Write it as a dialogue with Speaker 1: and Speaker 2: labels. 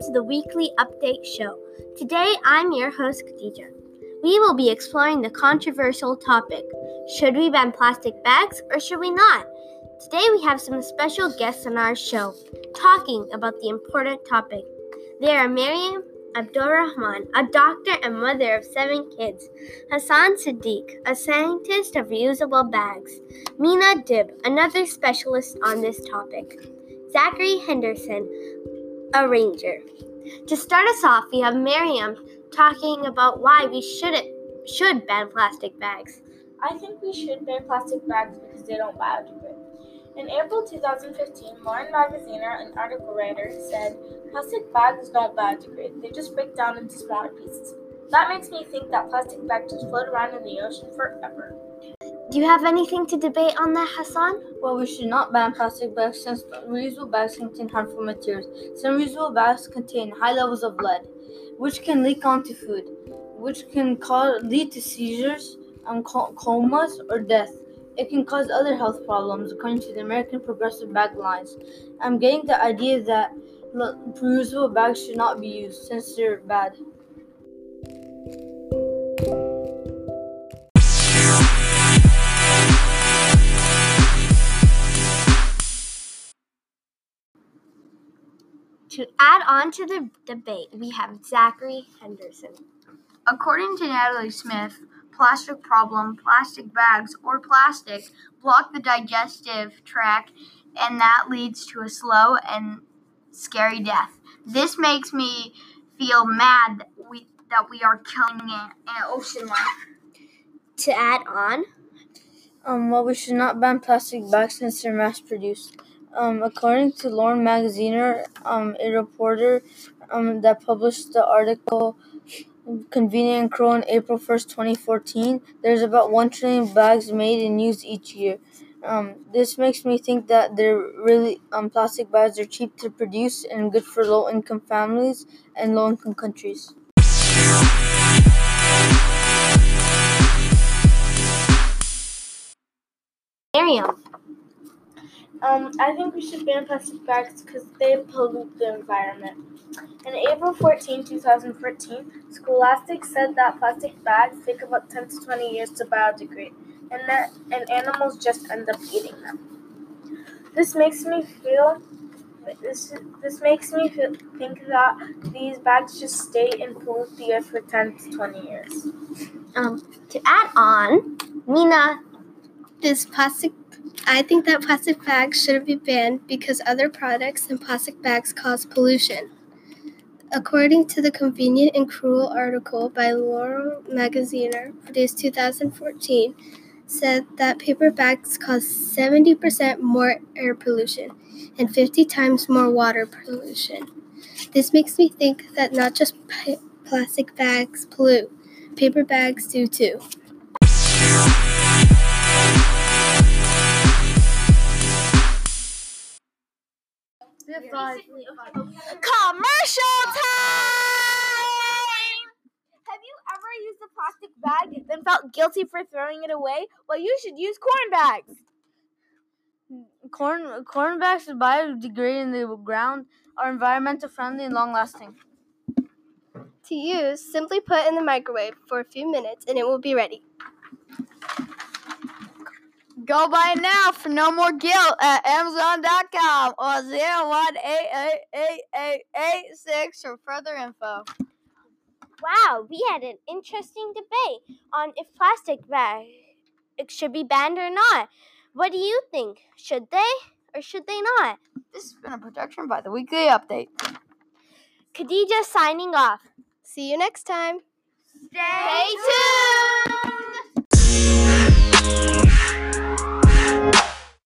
Speaker 1: the weekly update show. Today I'm your host, Khadija. We will be exploring the controversial topic Should we ban plastic bags or should we not? Today we have some special guests on our show talking about the important topic. They are Miriam Abdurrahman, a doctor and mother of seven kids, Hassan Siddiq, a scientist of reusable bags, Mina Dib, another specialist on this topic, Zachary Henderson, a ranger. To start us off, we have Miriam talking about why we shouldn't should ban plastic bags.
Speaker 2: I think we should ban plastic bags because they don't biodegrade. In April 2015, Lauren Magaziner, an article writer, said plastic bags don't biodegrade, they just break down into smaller pieces. That makes me think that plastic bags just float around in the ocean forever.
Speaker 1: Do you have anything to debate on that, Hassan?
Speaker 3: Well, we should not ban plastic bags since reusable bags contain harmful materials. Some reusable bags contain high levels of lead, which can leak onto food, which can cause, lead to seizures, um, comas, or death. It can cause other health problems, according to the American Progressive Bag Alliance. I'm getting the idea that reusable bags should not be used since they're bad.
Speaker 1: To add on to the debate, we have Zachary Henderson.
Speaker 4: According to Natalie Smith, plastic problem, plastic bags, or plastic block the digestive tract, and that leads to a slow and scary death. This makes me feel mad that we, that we are killing an, an ocean life.
Speaker 1: To add on,
Speaker 3: um, well, we should not ban plastic bags since they're mass produced. Um, according to Lauren Magaziner, um, a reporter um, that published the article Convenient Cruel on April 1st, 2014, there's about 1 trillion bags made and used each year. Um, this makes me think that they're really um, plastic bags are cheap to produce and good for low income families and low income countries.
Speaker 1: Miriam.
Speaker 2: Um, I think we should ban plastic bags because they pollute the environment. In April 14, 2014, Scholastic said that plastic bags take about 10 to 20 years to biodegrade, and that and animals just end up eating them. This makes me feel this this makes me feel, think that these bags just stay and pollute the earth for 10 to 20 years.
Speaker 1: Um, to add on, Mina,
Speaker 5: this plastic I think that plastic bags shouldn't be banned because other products than plastic bags cause pollution. According to the Convenient and Cruel article by Laurel Magaziner, produced 2014, said that paper bags cause 70% more air pollution and 50 times more water pollution. This makes me think that not just plastic bags pollute, paper bags do too.
Speaker 6: Commercial time! Have you ever used a plastic bag, then felt guilty for throwing it away? Well, you should use corn bags.
Speaker 3: Corn corn bags biodegrade in the ground, are environmental friendly and long lasting.
Speaker 5: To use, simply put in the microwave for a few minutes and it will be ready.
Speaker 4: Go buy it now for no more guilt at Amazon.com or 01888886 for further info.
Speaker 1: Wow, we had an interesting debate on if plastic bags should be banned or not. What do you think? Should they or should they not?
Speaker 4: This has been a production by the Weekly Update.
Speaker 1: Khadija signing off.
Speaker 5: See you next time.
Speaker 6: Stay tuned!